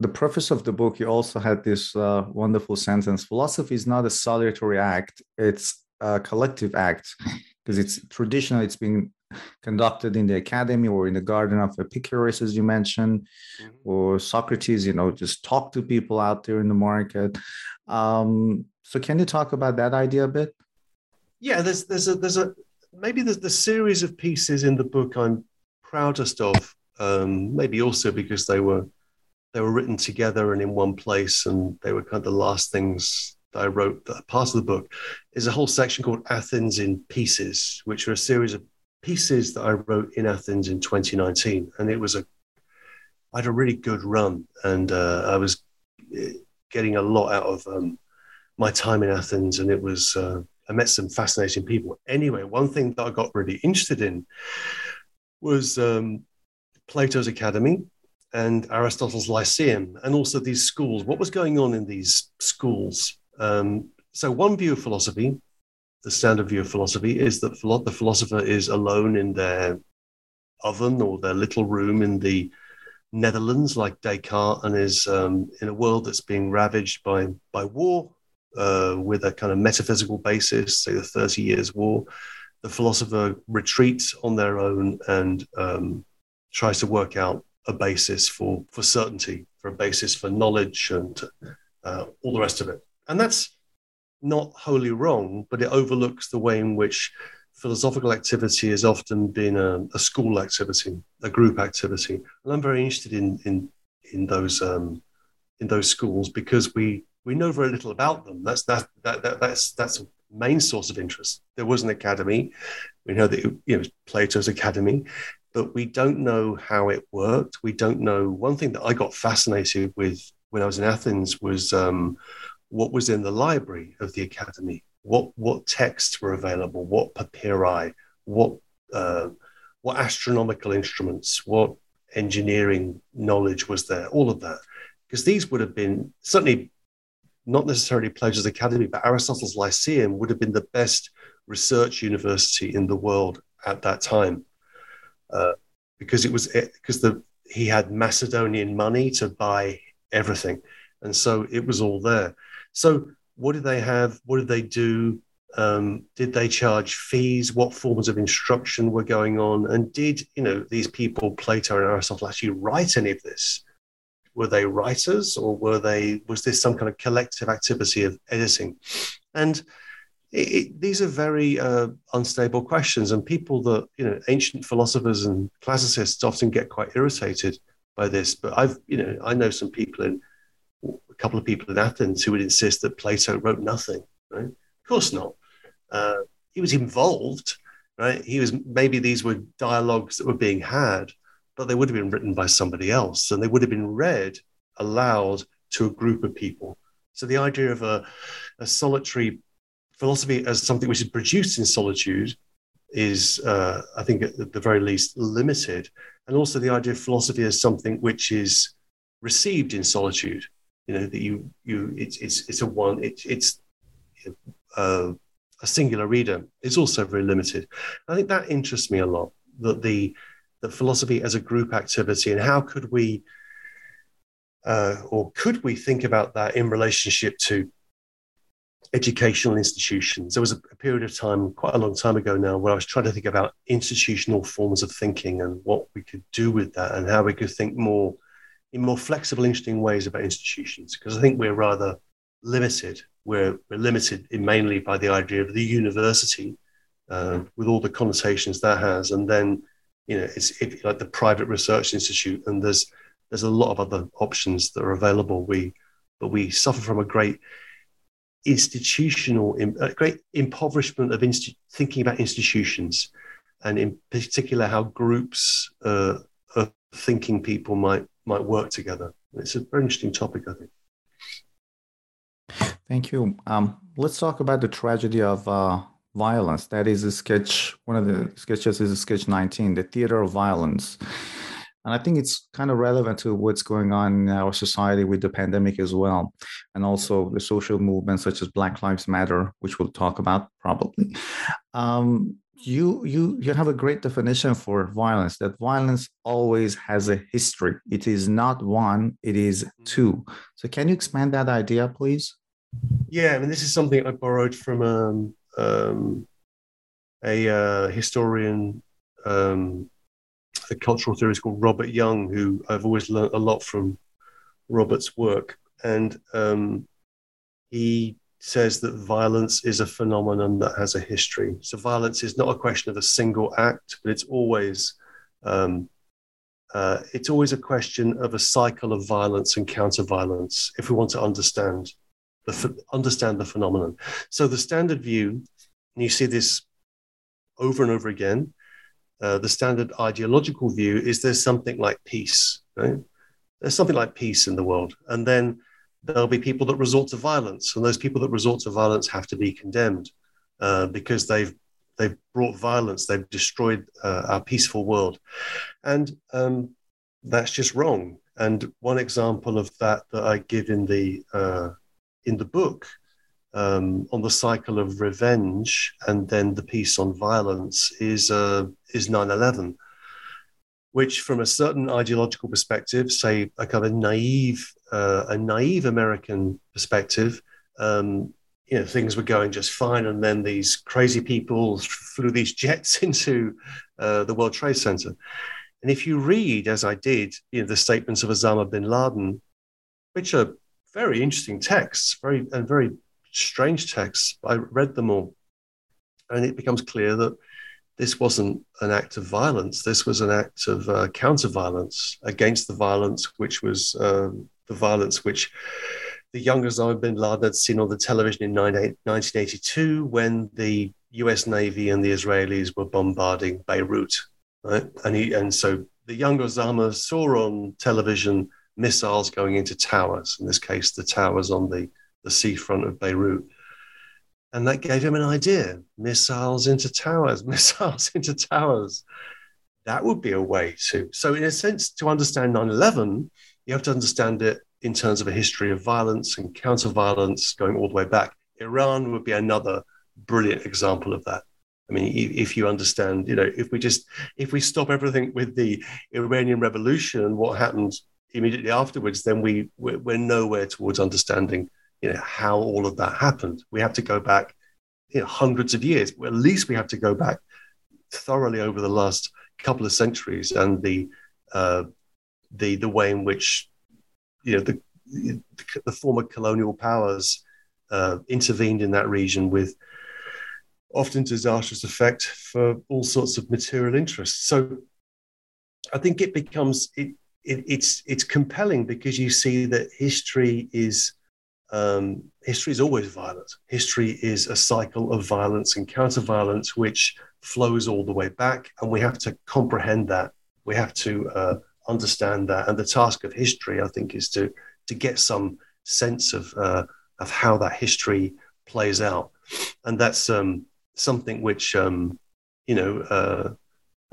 the preface of the book, you also had this uh, wonderful sentence philosophy is not a solitary act, it's a collective act because it's traditional, it's been conducted in the academy or in the garden of Epicurus, as you mentioned, or Socrates, you know, just talk to people out there in the market. Um, so, can you talk about that idea a bit? Yeah, there's there's a there's a maybe there's the series of pieces in the book I'm proudest of. Um, maybe also because they were they were written together and in one place, and they were kind of the last things that I wrote. That part of the book is a whole section called Athens in Pieces, which are a series of pieces that I wrote in Athens in 2019, and it was a I had a really good run, and uh, I was eh, getting a lot out of um, my time in Athens, and it was uh, I met some fascinating people. Anyway, one thing that I got really interested in was um, Plato's Academy and Aristotle's Lyceum, and also these schools. What was going on in these schools? Um, so, one view of philosophy, the standard view of philosophy, is that the philosopher is alone in their oven or their little room in the Netherlands, like Descartes, and is um, in a world that's being ravaged by by war, uh, with a kind of metaphysical basis, say the Thirty Years' War. The philosopher retreats on their own and um, tries to work out a basis for for certainty, for a basis for knowledge, and uh, all the rest of it. And that's not wholly wrong, but it overlooks the way in which philosophical activity has often been a, a school activity, a group activity. And I'm very interested in in in those um, in those schools because we we know very little about them. That's that, that, that that's that's a main source of interest. There was an academy. We know that you know Plato's academy, but we don't know how it worked. We don't know. One thing that I got fascinated with when I was in Athens was um, what was in the library of the academy. What what texts were available? What papyri? What uh, what astronomical instruments? What engineering knowledge was there? All of that, because these would have been certainly not necessarily Plato's Academy, but Aristotle's Lyceum would have been the best research university in the world at that time, uh, because it was because the he had Macedonian money to buy everything, and so it was all there. So what did they have? What did they do? Um, did they charge fees? What forms of instruction were going on? And did you know these people, Plato and Aristotle, actually write any of this? Were they writers or were they was this some kind of collective activity of editing? And it, it, these are very uh, unstable questions and people that you know ancient philosophers and classicists often get quite irritated by this but i've you know i know some people in a couple of people in athens who would insist that plato wrote nothing right? Of course not. Uh, he was involved right? He was maybe these were dialogues that were being had, but they would have been written by somebody else and they would have been read aloud to a group of people. So the idea of a, a solitary philosophy as something which is produced in solitude is, uh, I think, at the very least, limited. And also the idea of philosophy as something which is received in solitude. You know that you you it's it's it's a one it's it's uh, a singular reader. It's also very limited. I think that interests me a lot. That the the philosophy as a group activity and how could we uh, or could we think about that in relationship to educational institutions. There was a, a, period of time, quite a long time ago now, where I was trying to think about institutional forms of thinking and what we could do with that and how we could think more in more flexible, interesting ways about institutions. Because I think we're rather limited. We're, we're limited in mainly by the idea of the university uh, with all the connotations that has. And then, you know, it's it, like the private research institute, and there's there's a lot of other options that are available. We but we suffer from a great institutional, a great impoverishment of thinking about institutions, and in particular how groups uh, of thinking people might might work together. It's a very interesting topic, I think. Thank you. Um, let's talk about the tragedy of uh, violence. That is a sketch. One of the sketches is a sketch 19, the theater of violence. And I think it's kind of relevant to what's going on in our society with the pandemic as well. And also the social movements such as Black Lives Matter, which we'll talk about probably. Um, you you you have a great definition for violence that violence always has a history it is not one it is two so can you expand that idea please yeah i mean this is something i borrowed from um, um, a uh, historian um, a cultural theorist called Robert Young, who I've always learned a lot from Robert's work. And um, he says that violence is a phenomenon that has a history. So violence is not a question of a single act, but it's always um, uh, it's always a question of a cycle of violence and counter violence. If we want to understand the understand the phenomenon, so the standard view, and you see this over and over again, uh, the standard ideological view is there's something like peace, right? There's something like peace in the world. And then there'll be people that resort to violence. And those people that resort to violence have to be condemned uh, because they've they've brought violence, they've destroyed uh, our peaceful world. And um, that's just wrong. And one example of that that I give in the uh, in the book um, on the cycle of revenge and then the piece on violence is uh, is 9/11, which, from a certain ideological perspective, say a kind of naive uh, a naive American perspective, um, you know things were going just fine, and then these crazy people flew these jets *laughs* into uh, the World Trade Center. And if you read, as I did, you know, the statements of Osama bin Laden, which are very interesting texts, very and very strange texts. I read them all, and it becomes clear that this wasn't an act of violence. This was an act of uh, counter violence against the violence, which was um, the violence which the young Osama bin Laden had seen on the television in 1982 when the US Navy and the Israelis were bombarding Beirut. Right? And, he, and so the young Osama saw on television missiles going into towers, in this case, the towers on the the seafront of Beirut. And that gave him an idea missiles into towers, *laughs* missiles into towers. That would be a way to. So, in a sense, to understand 9 11, you have to understand it in terms of a history of violence and counter violence going all the way back. Iran would be another brilliant example of that. I mean, if you understand, you know, if we just if we stop everything with the Iranian Revolution and what happened immediately afterwards, then we we're, we're nowhere towards understanding you know how all of that happened. We have to go back you know, hundreds of years. At least we have to go back thoroughly over the last couple of centuries and the uh, the the way in which you know the the former colonial powers uh, intervened in that region with often disastrous effect for all sorts of material interests. So I think it becomes it, it, it's it's compelling because you see that history is um, history is always violent. History is a cycle of violence and counter violence, which flows all the way back. And we have to comprehend that. We have to uh, understand that. And the task of history, I think, is to, to get some sense of, uh, of how that history plays out. And that's um, something which, um, you know, uh,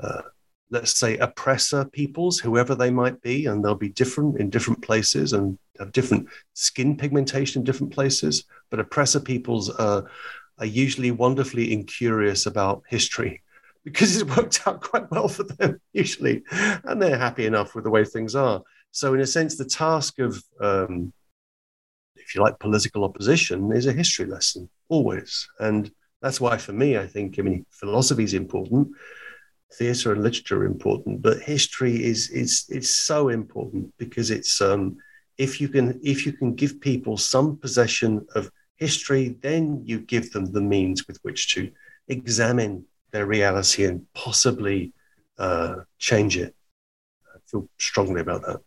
uh let's say oppressor peoples, whoever they might be, and they'll be different in different places and have different skin pigmentation in different places. But oppressor peoples are, are usually wonderfully incurious about history *laughs* because it's worked out quite well for them *laughs* usually, and they're happy enough with the way things are. So, in a sense, the task of, um, if you like, political opposition is a history lesson always, and that's why, for me, I think, I mean, philosophy is important theatre and literature are important, but history is is is so important because it's um, if you can if you can give people some possession of history, then you give them the means with which to examine their reality and possibly uh, change it. I feel strongly about that.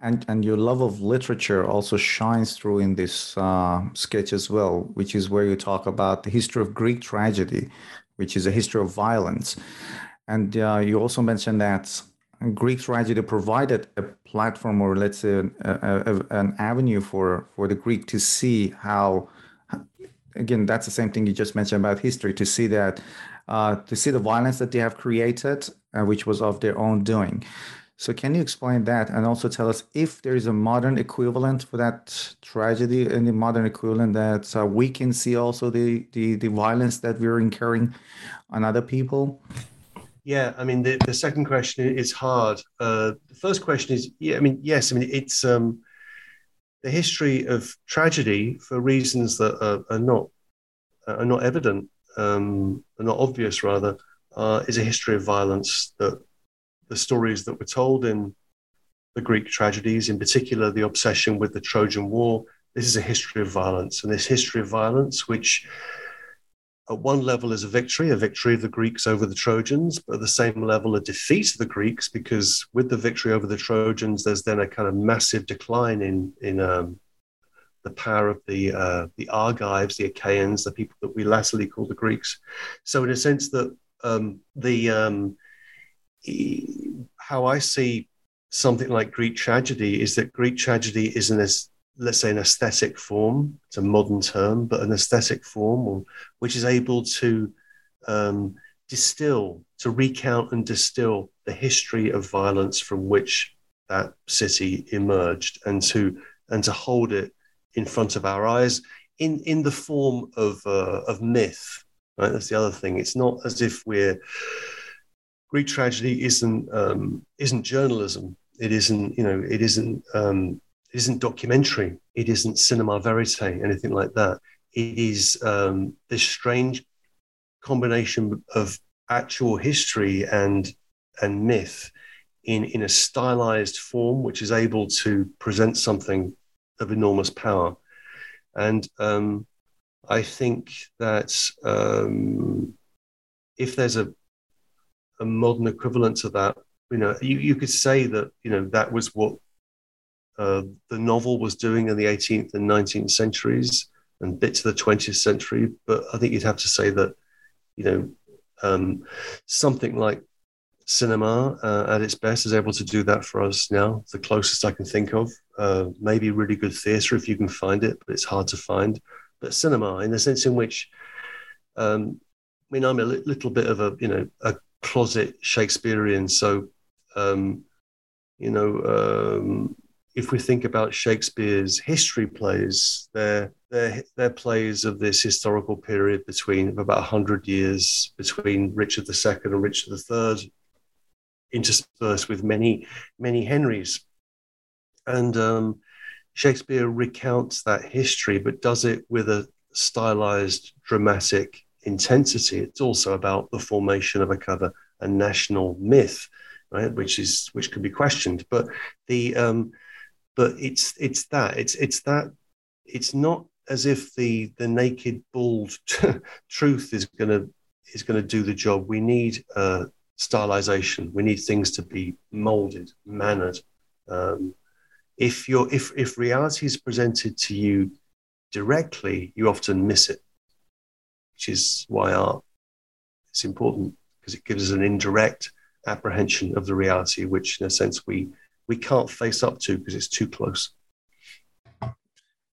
And and your love of literature also shines through in this uh, sketch as well, which is where you talk about the history of Greek tragedy, which is a history of violence. And uh, you also mentioned that Greek tragedy provided a platform, or let's say, a, a, an avenue for for the Greek to see how. Again, that's the same thing you just mentioned about history. To see that, uh, to see the violence that they have created, uh, which was of their own doing. So, can you explain that and also tell us if there is a modern equivalent for that tragedy, and the modern equivalent that uh, we can see also the, the the violence that we're incurring on other people? Yeah, I mean, the, the second question is hard. Uh, the first question is, yeah, I mean, yes, I mean, it's um, the history of tragedy for reasons that are, are not are not evident, um, are not obvious, rather, uh, is a history of violence that the stories that were told in the Greek tragedies, in particular the obsession with the Trojan War. This is a history of violence, and this history of violence, which at one level is a victory, a victory of the Greeks over the Trojans, but at the same level, a defeat of the Greeks, because with the victory over the Trojans, there's then a kind of massive decline in in um, the power of the uh, the Argives, the Achaeans, the people that we latterly call the Greeks. So, in a sense, that um, the um, how I see something like Greek tragedy is that Greek tragedy is an let's say an aesthetic form. It's a modern term, but an aesthetic form, which is able to um, distill, to recount and distill the history of violence from which that city emerged, and to and to hold it in front of our eyes in in the form of uh, of myth. Right? That's the other thing. It's not as if we're Greek tragedy isn't um, isn't journalism. It isn't you know it isn't um, it isn't documentary. It isn't cinema verite, anything like that. It is um, this strange combination of actual history and and myth in in a stylized form, which is able to present something of enormous power. And um, I think that um, if there's a a modern equivalent to that. You know, you, you could say that, you know, that was what uh, the novel was doing in the 18th and 19th centuries and bits of the 20th century. But I think you'd have to say that, you know, um, something like cinema uh, at its best is able to do that for us now. The closest I can think of, uh, maybe really good theatre if you can find it, but it's hard to find. But cinema, in the sense in which, um, I mean, I'm a li- little bit of a you know a closet Shakespearean. So, um, you know, um, if we think about Shakespeare's history plays, they're, they're, they're plays of this historical period between about 100 years between Richard II and Richard III, interspersed with many, many Henrys. And um, Shakespeare recounts that history, but does it with a stylized, dramatic intensity. It's also about the formation of a kind of a national myth, right? Which is which could be questioned, but the um, but it's it's that it's it's that it's not as if the the naked bald *laughs* truth is going to is going to do the job. We need uh, stylization. We need things to be molded, mannered. Um, if you're if if reality is presented to you directly, you often miss it, which is why art is important because it gives us an indirect apprehension of the reality, which in a sense we we can't face up to because it's too close.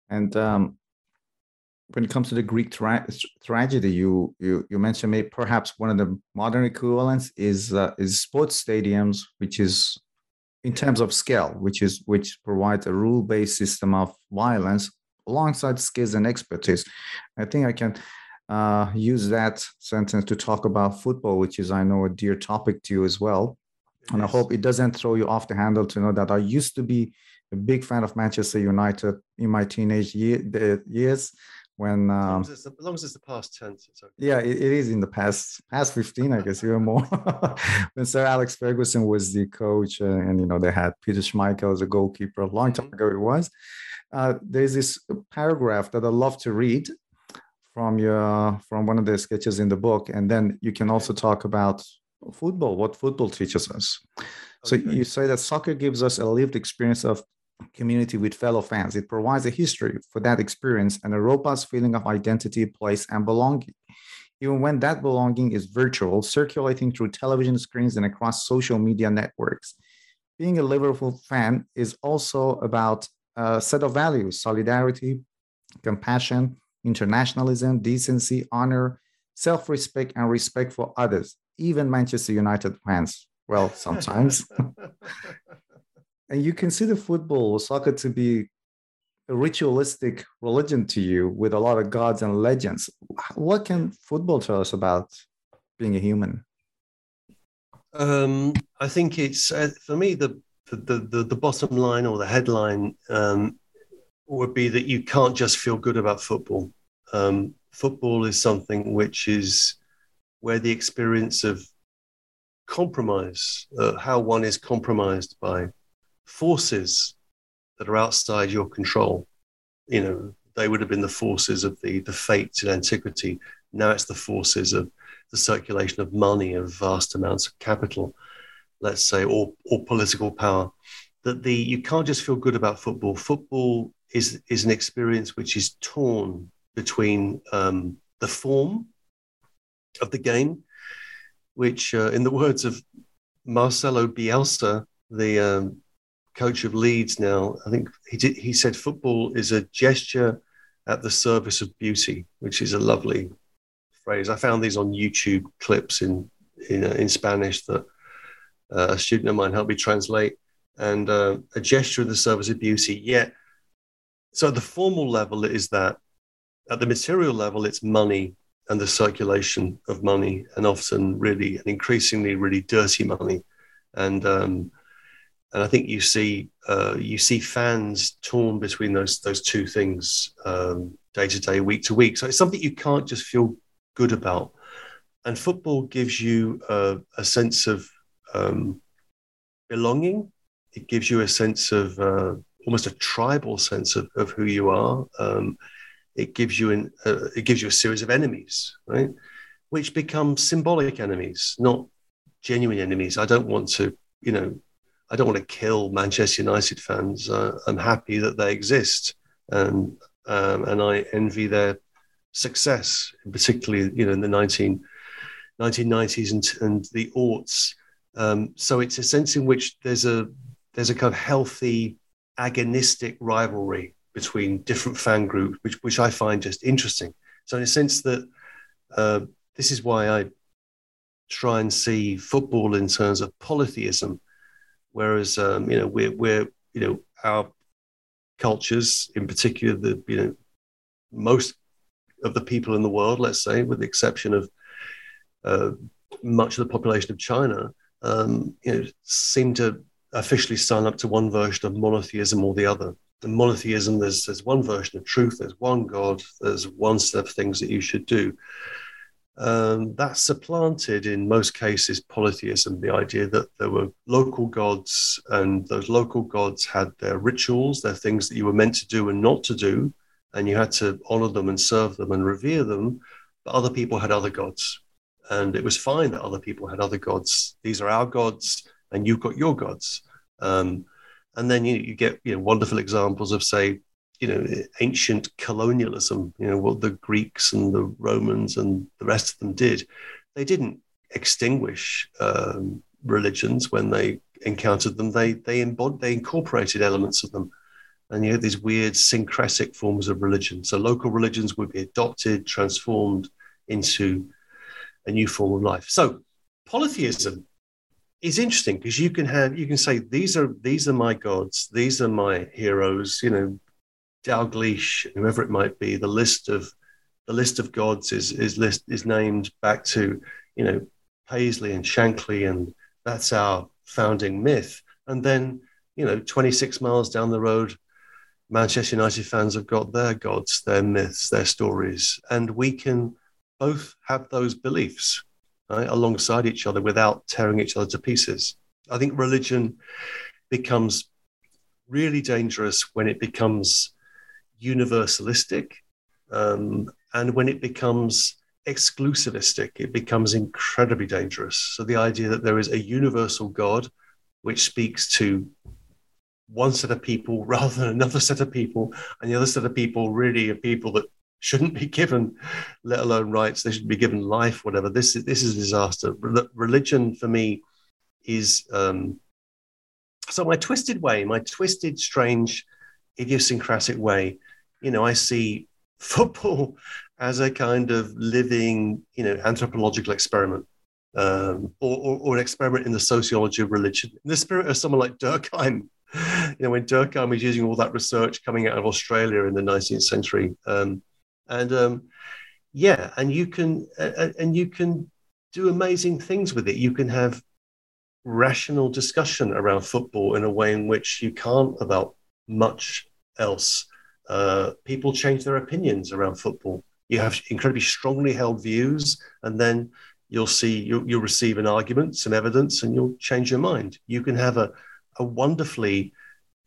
And um, when it comes to the Greek tra- tragedy, you you you mentioned maybe perhaps one of the modern equivalents is uh, is sports stadiums, which is in terms of scale, which is which provides a rule based system of violence alongside skills and expertise. I think I can uh, use that sentence to talk about football, which is I know a dear topic to you as well. And I hope it doesn't throw you off the handle to know that I used to be a big fan of Manchester United in my teenage year, years when um, as, long as, the, as long as it's the past tense okay. yeah it, it is in the past past 15 i guess even more *laughs* when sir alex ferguson was the coach uh, and you know they had peter schmeichel as a goalkeeper a long time mm-hmm. ago it was uh, there's this paragraph that i love to read from your from one of the sketches in the book and then you can also talk about football what football teaches us so you say that soccer gives us a lived experience of community with fellow fans. It provides a history for that experience and a robust feeling of identity, place, and belonging. Even when that belonging is virtual, circulating through television screens and across social media networks. Being a Liverpool fan is also about a set of values solidarity, compassion, internationalism, decency, honor, self respect, and respect for others, even Manchester United fans. Well, sometimes. *laughs* and you consider football or soccer to be a ritualistic religion to you with a lot of gods and legends. What can football tell us about being a human? Um, I think it's uh, for me the, the the the bottom line or the headline um, would be that you can't just feel good about football. Um, football is something which is where the experience of compromise, uh, how one is compromised by forces that are outside your control. You know, they would have been the forces of the, the fates in antiquity. Now it's the forces of the circulation of money, of vast amounts of capital, let's say, or, or political power. That the you can't just feel good about football. Football is is an experience which is torn between um, the form of the game, which, uh, in the words of Marcelo Bielsa, the um, coach of Leeds now, I think he did, he said football is a gesture at the service of beauty, which is a lovely phrase. I found these on YouTube clips in in, uh, in Spanish that uh, a student of mine helped me translate, and uh, a gesture at the service of beauty. Yet. So at the formal level, it is that. At the material level, it's money and the circulation of money, and often really and increasingly really dirty money, and um, and I think you see uh, you see fans torn between those those two things um, day to day, week to week. So it's something you can't just feel good about. And football gives you a, a sense of um, belonging. It gives you a sense of uh, almost a tribal sense of, of who you are. Um, it gives you an, uh, it gives you a series of enemies, right? Which become symbolic enemies, not genuine enemies. I don't want to, you know, I don't want to kill Manchester United fans. Uh, I'm happy that they exist, and um, and I envy their success, particularly you know in the 19, 1990s and, and the aughts. Um, so it's a sense in which there's a there's a kind of healthy agonistic rivalry between different fan groups, which which I find just interesting. So in a sense that uh, this is why I try and see football in terms of polytheism Whereas, um, you know, we're, we're, you know, our cultures, in particular, the, you know, most of the people in the world, let's say, with the exception of uh, much of the population of China, um, you know, seem to officially sign up to one version of monotheism or the other. The monotheism, there's, there's one version of truth, there's one God, there's one set of things that you should do um, that supplanted in most cases polytheism, the idea that there were local gods and those local gods had their rituals, their things that you were meant to do and not to do, and you had to honor them and serve them and revere them. But other people had other gods, and it was fine that other people had other gods. These are our gods, and you've got your gods. Um, and then you, you get you know wonderful examples of say you know ancient colonialism you know what the greeks and the romans and the rest of them did. They didn't extinguish um, religions. When they encountered them they they embodied they incorporated elements of them. And you had these weird syncretic forms of religion. So local religions would be adopted transformed into a new form of life. So polytheism is interesting because you can have you can say these are these are my gods these are my heroes you know Dalglish, whoever it might be, the list of the list of gods is is list is named back to you know Paisley and Shankly, and that's our founding myth. And then you know, 26 miles down the road, Manchester United fans have got their gods, their myths, their stories, and we can both have those beliefs right, alongside each other without tearing each other to pieces. I think religion becomes really dangerous when it becomes universalistic. Um, and when it becomes exclusivistic, it becomes incredibly dangerous. So the idea that there is a universal God which speaks to one set of people *laughs* rather than another set of people, and the other set of people really are people that shouldn't be given, let alone rights. They should be given life, whatever. This is this is a disaster. Religion for me is um, so my twisted way, my twisted, strange, idiosyncratic way you know, I see football *laughs* as a kind of living, you know, anthropological experiment. Um, or, or, or, an experiment in the sociology of religion. In the spirit of someone like Durkheim, *laughs* you know, when Durkheim was using all that research coming out of Australia in the 19th century, um, and um, yeah, and you can uh, and you can do amazing things with it. You can have rational discussion around football in a way in which you can't about much else uh, people change their opinions around football. You have incredibly strongly held views, and then you'll see you'll, you'll receive an argument, some evidence, and you'll change your mind. You can have a, a wonderfully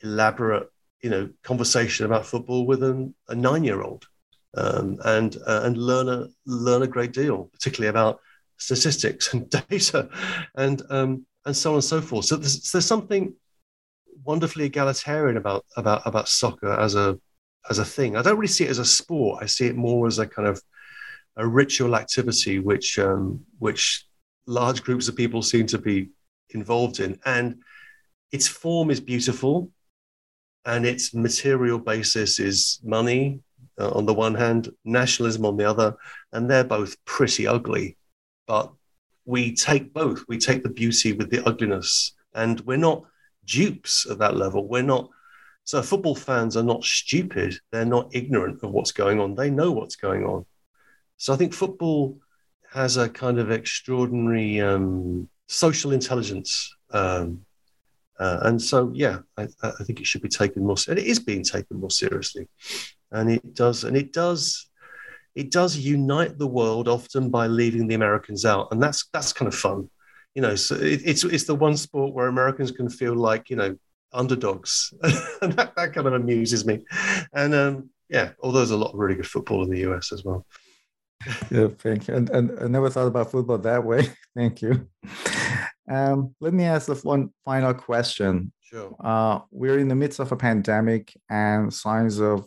elaborate, you know, conversation about football with an, a nine-year-old, um, and uh, and learn a learn a great deal, particularly about statistics and *laughs* data, and um, and so on and so forth. So there's, there's something wonderfully egalitarian about about about soccer as a as a thing. I don't really see it as a sport. I see it more as a kind of a ritual activity, which um, which large groups of people seem to be involved in, and its form is beautiful, and its material basis is money uh, on the one hand, nationalism on the other, and they're both pretty ugly. But we take both. We take the beauty with the ugliness, and we're not dupes at that level. We're not so football fans are not stupid. They're not ignorant of what's going on. They know what's going on. So I think football has a kind of extraordinary um, social intelligence. Um, uh, and so, yeah, I, I, think it should be taken more. And it is being taken more seriously, and it does. And it does. It does unite the world often by leaving the Americans out, and that's that's kind of fun, you know. So it, it's it's the one sport where Americans can feel like you know underdogs. *laughs* and that, that kind of amuses me. And um, yeah, although there's a lot of really good football in the US as well. yeah, thank you. And, and I never thought about football that way. *laughs* thank you. Um, let me ask the one final question. Sure. Uh, we're in the midst of a pandemic, and signs of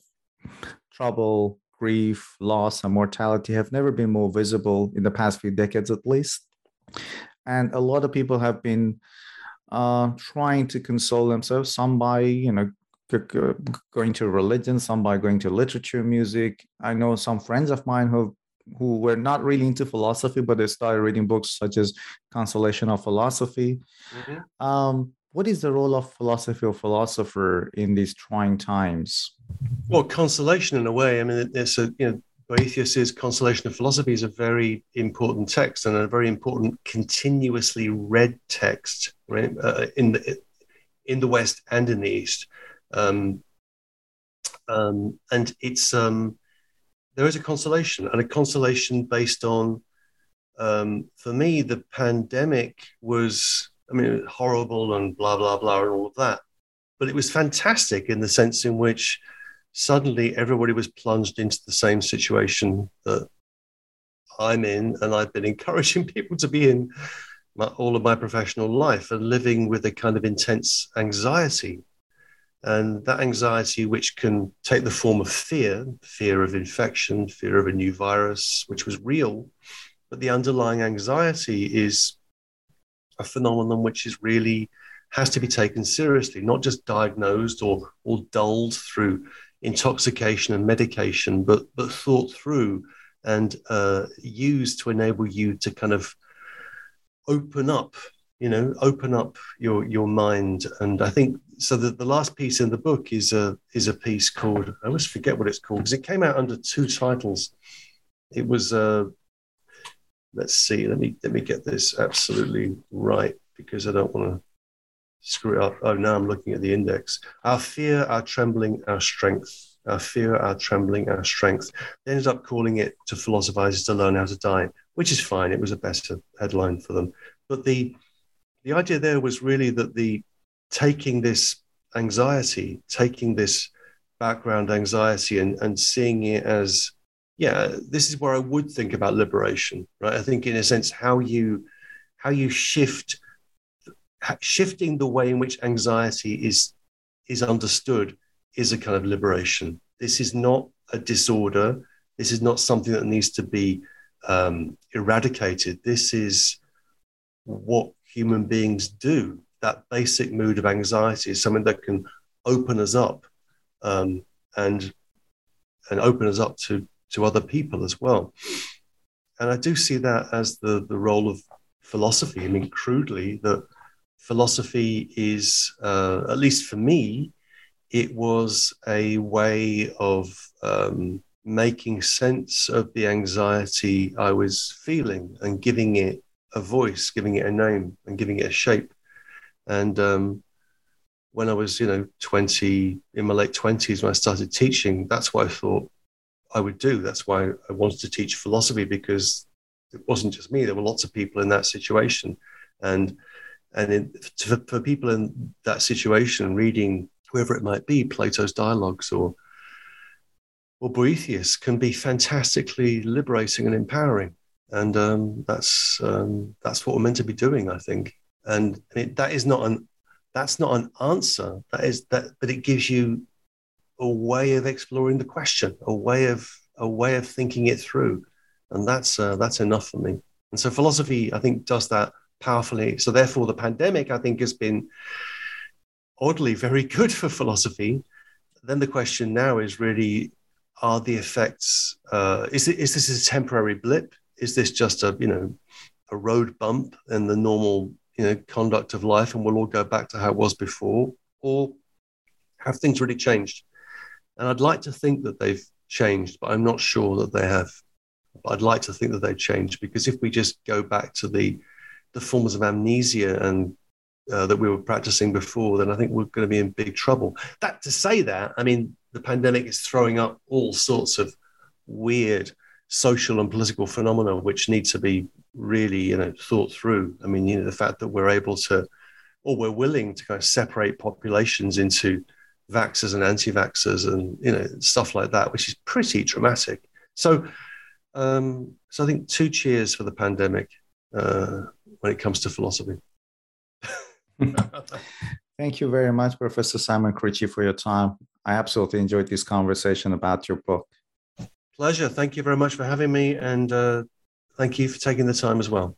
trouble, grief, loss, and mortality have never been more visible in the past few decades, at least. And a lot of people have been uh, trying to console themselves, some by, you know, going to religion, some by going to literature, music. I know some friends of mine who who were not really into philosophy, but they started reading books such as Consolation of Philosophy. Mm-hmm. Um, what is the role of philosophy or philosopher in these trying times? Well, consolation in a way. I mean, it's a you know Boethius's Consolation of Philosophy is a very important text and a very important continuously read text right, uh, in the in the West and in the East. Um, um, and it's um, there is a consolation and a consolation based on um, for me the pandemic was I mean horrible and blah blah blah and all of that, but it was fantastic in the sense in which suddenly everybody was plunged into the same situation that I'm in, and I've been *laughs* encouraging people to be in my, all of my professional life and living with a kind of intense anxiety. And that anxiety, which can take the form of fear, fear of infection, fear of a new virus, which was real, but the underlying anxiety is a phenomenon which is really has to be taken seriously, not just diagnosed or, or dulled through intoxication and medication, but, but thought through and uh, used to enable you to kind of open up you know open up your your mind. And i think so the, the last piece in the book is a is a piece called i always forget what it's called because it came out under two titles. It was uh let's see let me let me get this absolutely right because i don't want to screw it up. Oh now i'm looking at the index. Our fear our trembling our strength. Our fear our trembling our strength. They ended up calling it to philosophize is to learn how to die which is fine. It was a better headline for them. But the the idea there was really that the taking this anxiety, taking this background anxiety and, and seeing it as, yeah, this is where I would think about liberation, right? I think in a sense how you how you shift shifting the way in which anxiety is is understood is a kind of liberation. This is not a disorder. This is not something that needs to be um, eradicated. This is what human beings do. That basic mood of anxiety is something that can open us up um, and and open us up to to other people as well. And I do see that as the the role of philosophy. I mean, crudely, that philosophy is, uh, at least for me, it was a way of um, making sense of the anxiety I was feeling and giving it a voice, giving it a name, and giving it a shape. And um, when I was, you know, 20, in my late 20s, when I started teaching, that's what I thought I would do. That's why I wanted to teach philosophy because it wasn't just me. There were lots of people in that situation. And and for, people in that situation, reading whoever it might be, Plato's dialogues or or Boethius can be fantastically liberating and empowering and um, that's um, that's what we're meant to be doing, I think. And it, that is not an that's not an answer. That is that, but it gives you a way of exploring the question, a way of a way of thinking it through, and that's uh, that's enough for me. And so philosophy, I think, does that powerfully. So therefore, the pandemic, I think, has been oddly very good for philosophy. Then the question now is really: Are the effects? Uh, is it, is this a temporary blip? is this just a you know a road bump in the normal you know conduct of life and we'll all go back to how it was before or have things really changed and i'd like to think that they've changed but i'm not sure that they have. But i'd like to think that they've changed because if we just go back to the the forms of amnesia and uh, that we were practicing before then i think we're going to be in big trouble. That to say that i mean the pandemic is throwing up all sorts of weird social and political phenomena which need to be really you know thought through. I mean you know the fact that we're able to or we're willing to kind of separate populations into vaxxers and anti-vaxxers and you know stuff like that which is pretty dramatic so um so i think two cheers for the pandemic uh when it comes to philosophy *laughs* thank you very much professor simon critchley for your time i absolutely enjoyed this conversation about your book Pleasure. Thank you very much for having me. And uh, thank you for taking the time as well.